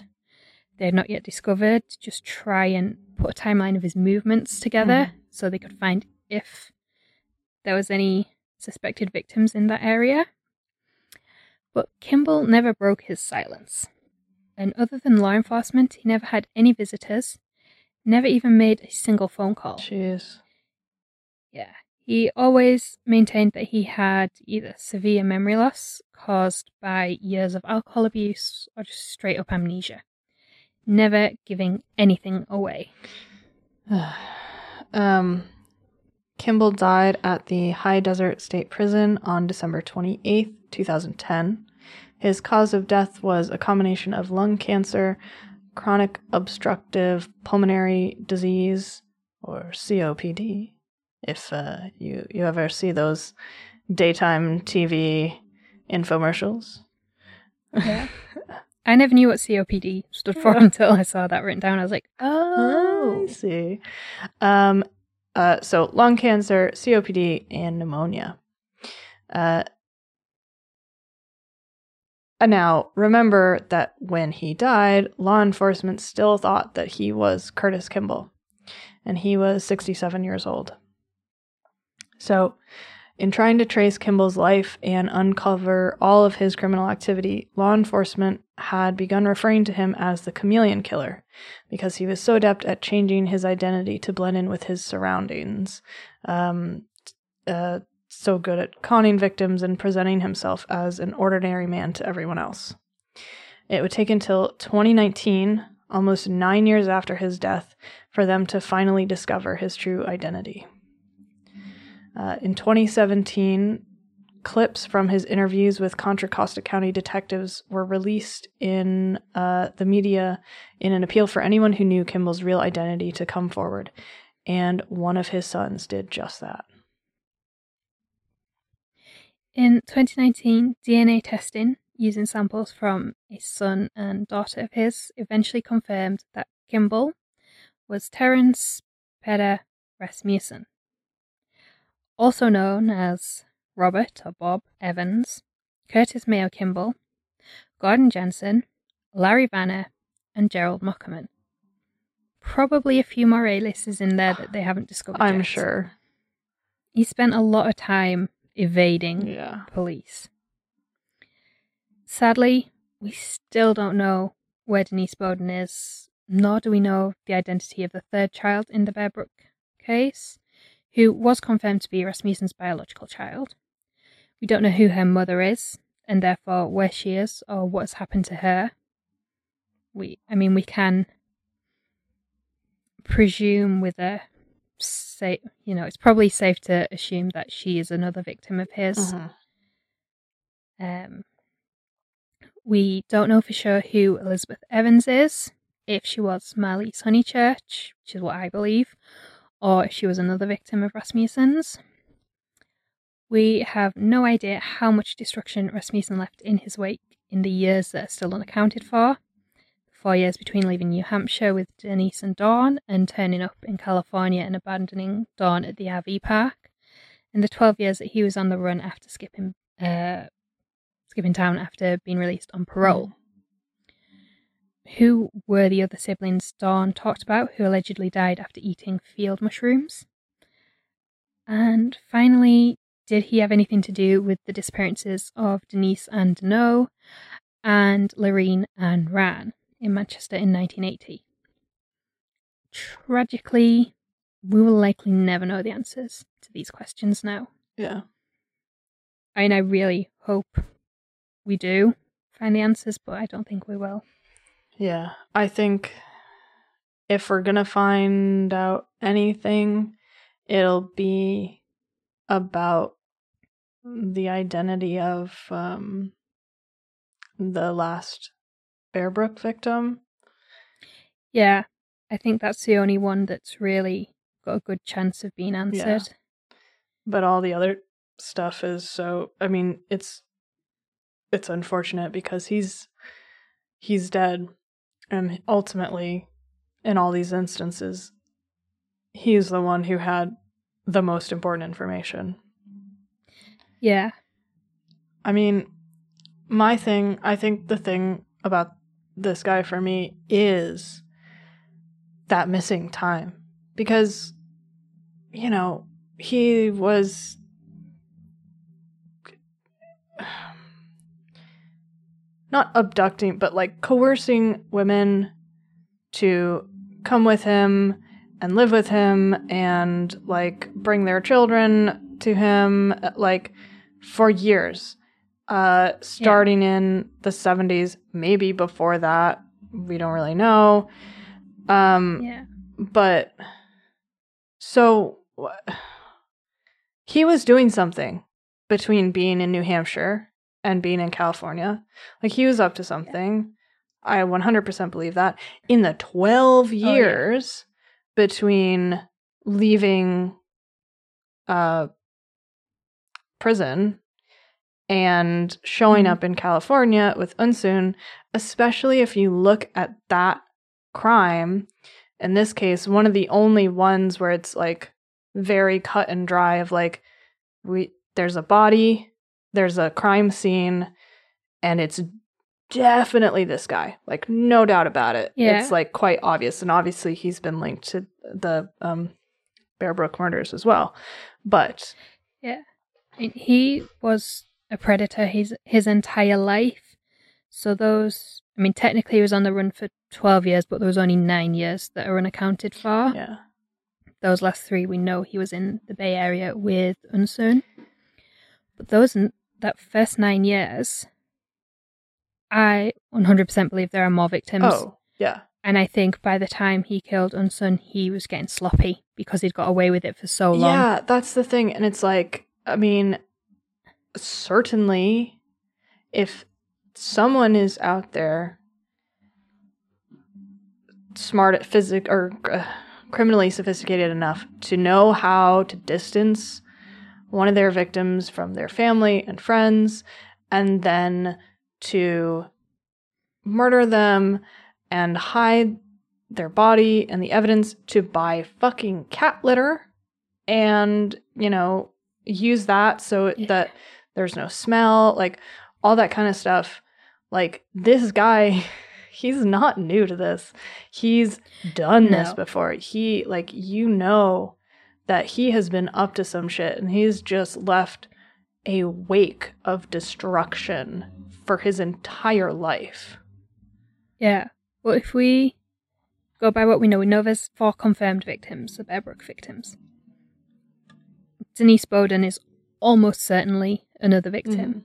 they had not yet discovered, to just try and put a timeline of his movements together mm. so they could find if there was any suspected victims in that area. But Kimball never broke his silence. And other than law enforcement, he never had any visitors, never even made a single phone call. Jeez. Yeah. He always maintained that he had either severe memory loss caused by years of alcohol abuse or just straight up amnesia, never giving anything away. (sighs) um, Kimball died at the High Desert State Prison on December 28, 2010. His cause of death was a combination of lung cancer, chronic obstructive pulmonary disease, or COPD. If uh, you, you ever see those daytime TV infomercials. Yeah. (laughs) I never knew what COPD stood for until I saw that written down. I was like, oh, I see. Um, uh, so lung cancer, COPD, and pneumonia. Uh, Now, remember that when he died, law enforcement still thought that he was Curtis Kimball, and he was 67 years old. So, in trying to trace Kimball's life and uncover all of his criminal activity, law enforcement had begun referring to him as the chameleon killer because he was so adept at changing his identity to blend in with his surroundings. Um, uh, so good at conning victims and presenting himself as an ordinary man to everyone else. It would take until 2019, almost nine years after his death, for them to finally discover his true identity. Uh, in 2017, clips from his interviews with Contra Costa County detectives were released in uh, the media in an appeal for anyone who knew Kimball's real identity to come forward. And one of his sons did just that. In 2019, DNA testing using samples from a son and daughter of his eventually confirmed that Kimball was Terence Peder Rasmussen, also known as Robert or Bob Evans, Curtis Mayo Kimball, Gordon Jensen, Larry Vanner, and Gerald Mockerman. Probably a few more A-listers in there that they haven't discovered. I'm yet. sure. He spent a lot of time evading Yeah. police. Sadly, we still don't know where Denise Beaudin is, nor do we know the identity of the third child in the Bear Brook case, who was confirmed to be Rasmussen's biological child. We don't know who her mother is, and therefore where she is or what's happened to her. We, I mean, we can presume with a say, you know, it's probably safe to assume that she is another victim of his. Mhm. Um, we don't know for sure who Elizabeth Evans is, if she was Marlyse Honeychurch, which is what I believe, or if she was another victim of Rasmussen's. We have no idea how much destruction Rasmussen left in his wake in the years that are still unaccounted for. Four years between leaving New Hampshire with Denise and Dawn and turning up in California and abandoning Dawn at the RV park, and the 12 years that he was on the run after skipping uh, skipping town after being released on parole. Who were the other siblings Dawn talked about who allegedly died after eating field mushrooms? And finally, did he have anything to do with the disappearances of Denise and Daneault and Lorene and Rahn in Manchester in 1980? Tragically, we will likely never know the answers to these questions now. Yeah. I mean, I really hope we do find the answers, but I don't think we will. Yeah. I think if we're going to find out anything, it'll be about the identity of um, the last Bearbrook victim. Yeah, I think that's the only one that's really got a good chance of being answered. but all the other stuff is so i mean it's it's unfortunate because he's he's dead and ultimately in all these instances he's the one who had the most important information Yeah, i mean my thing i think the thing about this guy for me is that missing time. Because you know he was (sighs) not abducting but like coercing women to come with him and live with him and like bring their children to him like for years uh starting in the 70s maybe before that we don't really know um yeah, but so he was doing something between being in New Hampshire and being in California. Like he was up to something. I 100% believe that. In the 12 yeah. years between leaving uh prison and showing Mhm. up in California with Eunsoon, especially if you look at that crime, in this case, one of the only ones where it's like very cut and dry of like we there's a body, there's a crime scene, and it's definitely this guy. Like no doubt about it. Yeah. It's like quite obvious and obviously he's been linked to the um Bear Brook murders as well. But yeah. he was a predator his his entire life. So those, I mean, technically he was on the run for twelve years, but there was only nine years that are unaccounted for. yeah. Those last three, we know he was in the Bay Area with Eunsoon. But those that first nine years, I 100% believe there are more victims. Oh, yeah. And I think by the time he killed Eunsoon, he was getting sloppy because he'd got away with it for so long. Yeah, that's the thing. And it's like, I mean, certainly if someone is out there smart at physic or uh, criminally sophisticated enough to know how to distance one of their victims from their family and friends and then to murder them and hide their body and the evidence to buy fucking cat litter and you know use that so Yeah. that there's no smell like all that kind of stuff. Like this guy (laughs) he's not new to this. He's done this before. He like you know that he has been up to some shit and he's just left a wake of destruction for his entire life. Yeah. Well, if we go by what we know, we know there's four confirmed victims, the Bearbrook victims. Denise Beaudin is almost certainly another victim. Mhm.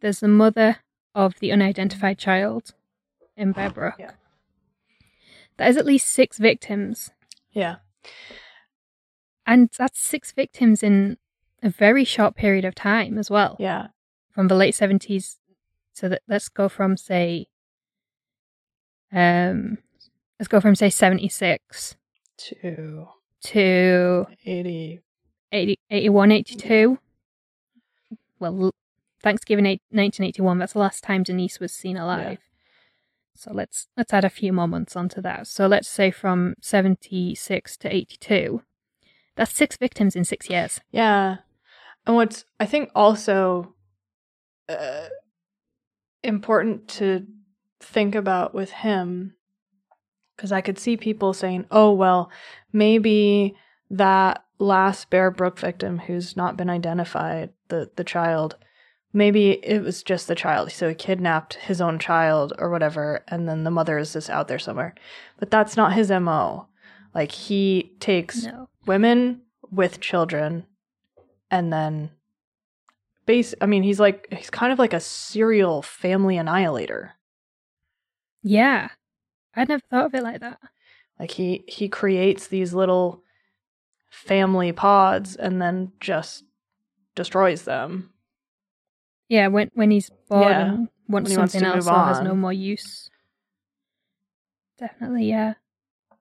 There's the mother of the unidentified child in Bearbrook. Yeah. That is at least six victims. yeah And that's six victims in a very short period of time as well. yeah From the late 70s. So that let's go from, say, um, let's go from, say, 76 to to 80 80, 81, 82. Well, Thanksgiving eight- 1981, that's the last time Denise was seen alive. So let's let's add a few more months onto that. So let's say from 76 to 82. That's six victims in 6 years. Yeah. And what's, I think, also uh, important to think about with him, because I could see people saying, oh, well, maybe that last Bear Brook victim who's not been identified, the, the child, maybe it was just the child. So he kidnapped his own child or whatever, and then the mother is just out there somewhere. But that's not his MO. Like, he takes No. women with children and then base i mean he's like he's kind of like a serial family annihilator Yeah. I'd never thought of it like that. like he he creates these little family pods and then just destroys them Yeah, when when he's bored Yeah, and wants when he wants something else or has no more use. Definitely, yeah.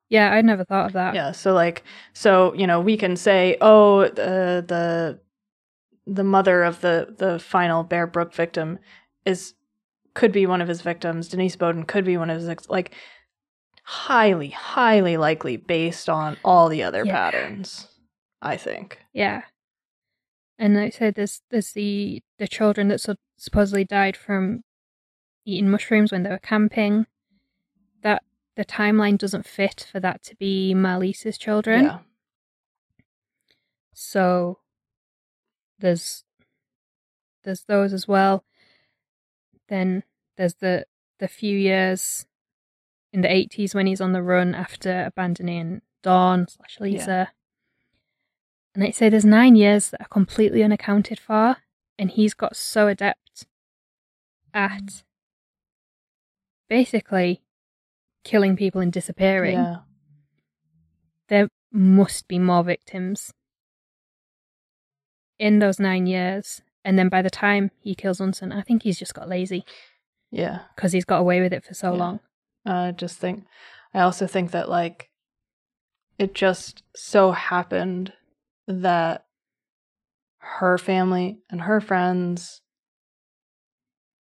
Yeah, I'd never thought of that. yeah so like so you know we can say oh the the the mother of the the final bear brook victim is could be one of his victims denise beaudin could be one of his ex- like highly highly likely based on all the other Yeah. patterns i think Yeah. And like I said, there's there's the the children that so, supposedly died from eating mushrooms when they were camping. That the timeline doesn't fit for that to be Marlyse's children. yeah So there's there's those as well. Then there's the the few years in the eighties when he's on the run after abandoning Dawn slash Lisa. And they say there's nine years that are completely unaccounted for, and he's got so adept at mm. basically killing people and disappearing. yeah There must be more victims in those nine years. And then by the time he kills Eunsoon, I think he's just got lazy yeah because he's got away with it for so Yeah. long. I just think I also think that like it just so happened that her family and her friends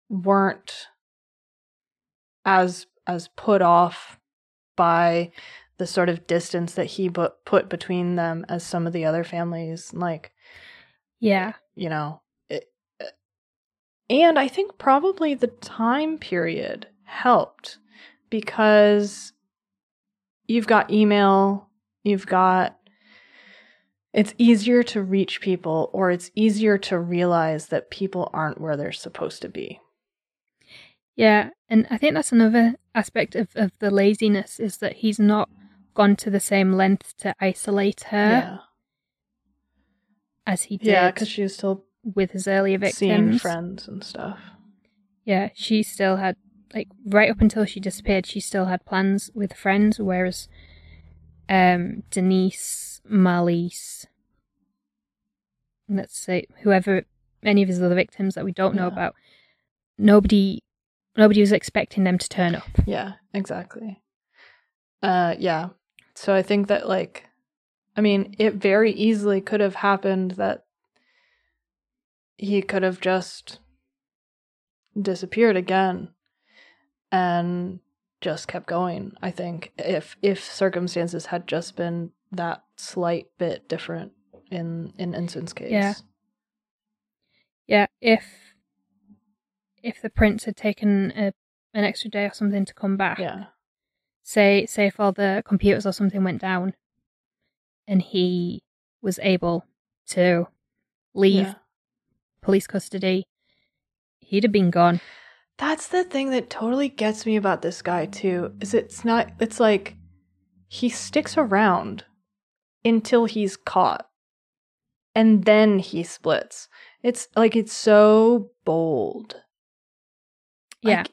weren't as as put off by the sort of distance that he put put between them as some of the other families like Yeah. you know it, uh, And I think probably the time period helped because you've got email, you've got it's easier to reach people or it's easier to realize that people aren't where they're supposed to be. Yeah, and I think that's another aspect of, of the laziness is that he's not gone to the same length to isolate her Yeah. as he did Yeah, because she was still with his earlier seeing victims. friends and stuff. Yeah, she still had like right up until she disappeared, she still had plans with friends, whereas um Denise, Marlyse, let's say whoever any of his other victims that we don't know Yeah. about, nobody nobody was expecting them to turn up. Yeah, exactly. Uh yeah. So I think that like I mean, it very easily could have happened that he could have just disappeared again and just kept going, I think, if if circumstances had just been that slight bit different in in Eunsoon's case. Yeah. Yeah, if if the prince had taken a, an extra day or something to come back, Yeah. say say if all the computers or something went down and he was able to leave Yeah. police custody he'd have been gone That's the thing that totally gets me about this guy too. Is it's not it's like he sticks around until he's caught. And then he splits. It's like it's so bold. yeah Like,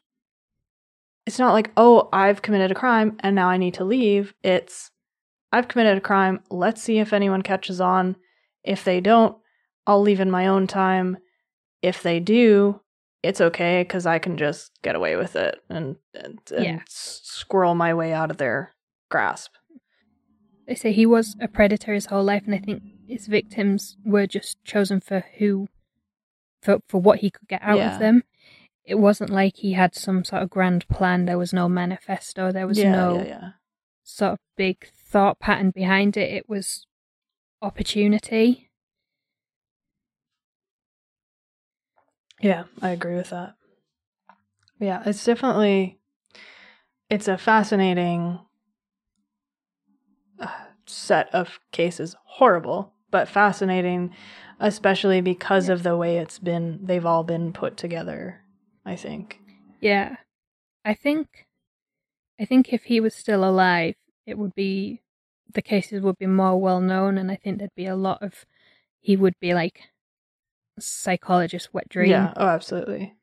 it's not like, "Oh, I've committed a crime and now I need to leave." It's I've committed a crime. Let's see if anyone catches on. If they don't, I'll leave in my own time. If they do, it's okay because I can just get away with it and, and, and Yeah. s- squirrel my way out of their grasp. they say he was a predator his whole life and i think his victims were just chosen for who for for what he could get out Yeah. of them it wasn't like he had some sort of grand plan there was no manifesto there was yeah, no yeah, yeah. sort of big thought pattern behind it. It was opportunity. Yeah, I agree with that. Yeah, it's definitely it's a fascinating uh, set of cases. Horrible, but fascinating, especially because of the way it's been they've all been put together, I think. Yeah. I think I think if he was still alive, it would be the cases would be more well known and I think there'd be a lot of he would be like psychologist wet dream. Yeah, oh absolutely.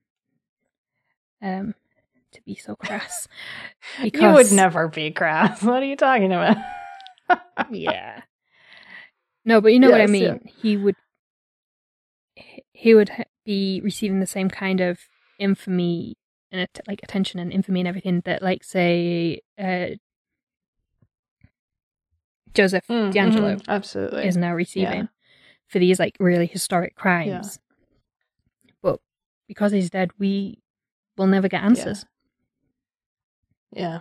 Um to be so crass. (laughs) You would never be crass. (laughs) What are you talking about? yeah. No, but you know what I mean. yeah. He would he- would be receiving the same kind of infamy and like attention and infamy and everything that like say uh Joseph Mm, DeAngelo mhm, absolutely. is now receiving for these like really historic crimes. But because he's dead, we will never get answers. Yeah.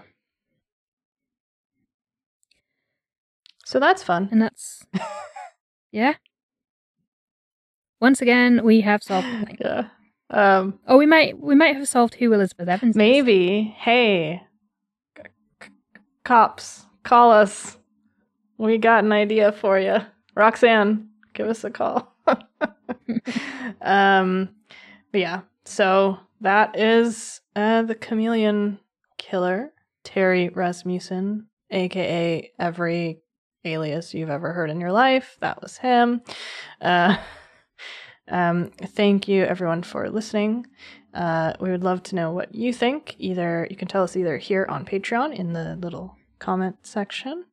So that's fun. And that's (laughs) yeah. Once again, we have solved. Yeah. Um Oh, we might we might have solved who Elizabeth Evans is. maybe hey c- c- cops call us. We got an idea for you. Roxanne, give us a call. (laughs) um but yeah, so that is uh the chameleon killer, Terry Rasmussen, aka every alias you've ever heard in your life. That was him. Uh (laughs) um thank you everyone for listening. Uh, we would love to know what you think. Either you can tell us either here on Patreon in the little comment section,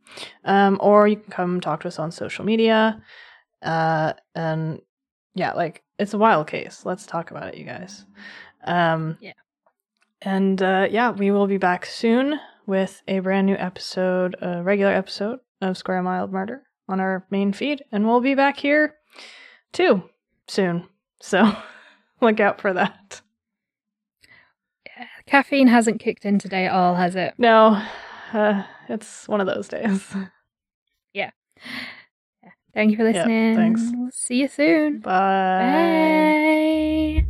um, or you can come talk to us on social media. Uh, and yeah, like it's a wild case. Let's talk about it, you guys. Um, Yeah. And uh, yeah, we will be back soon with a brand new episode, a regular episode of Square Mile Murder on our main feed, and we'll be back here too soon. So (laughs) look out for that. Caffeine hasn't kicked in today at all, has it? No, (sighs) uh, it's one of those days. (laughs) Thank you for listening. thanks. See you soon. Bye. Bye.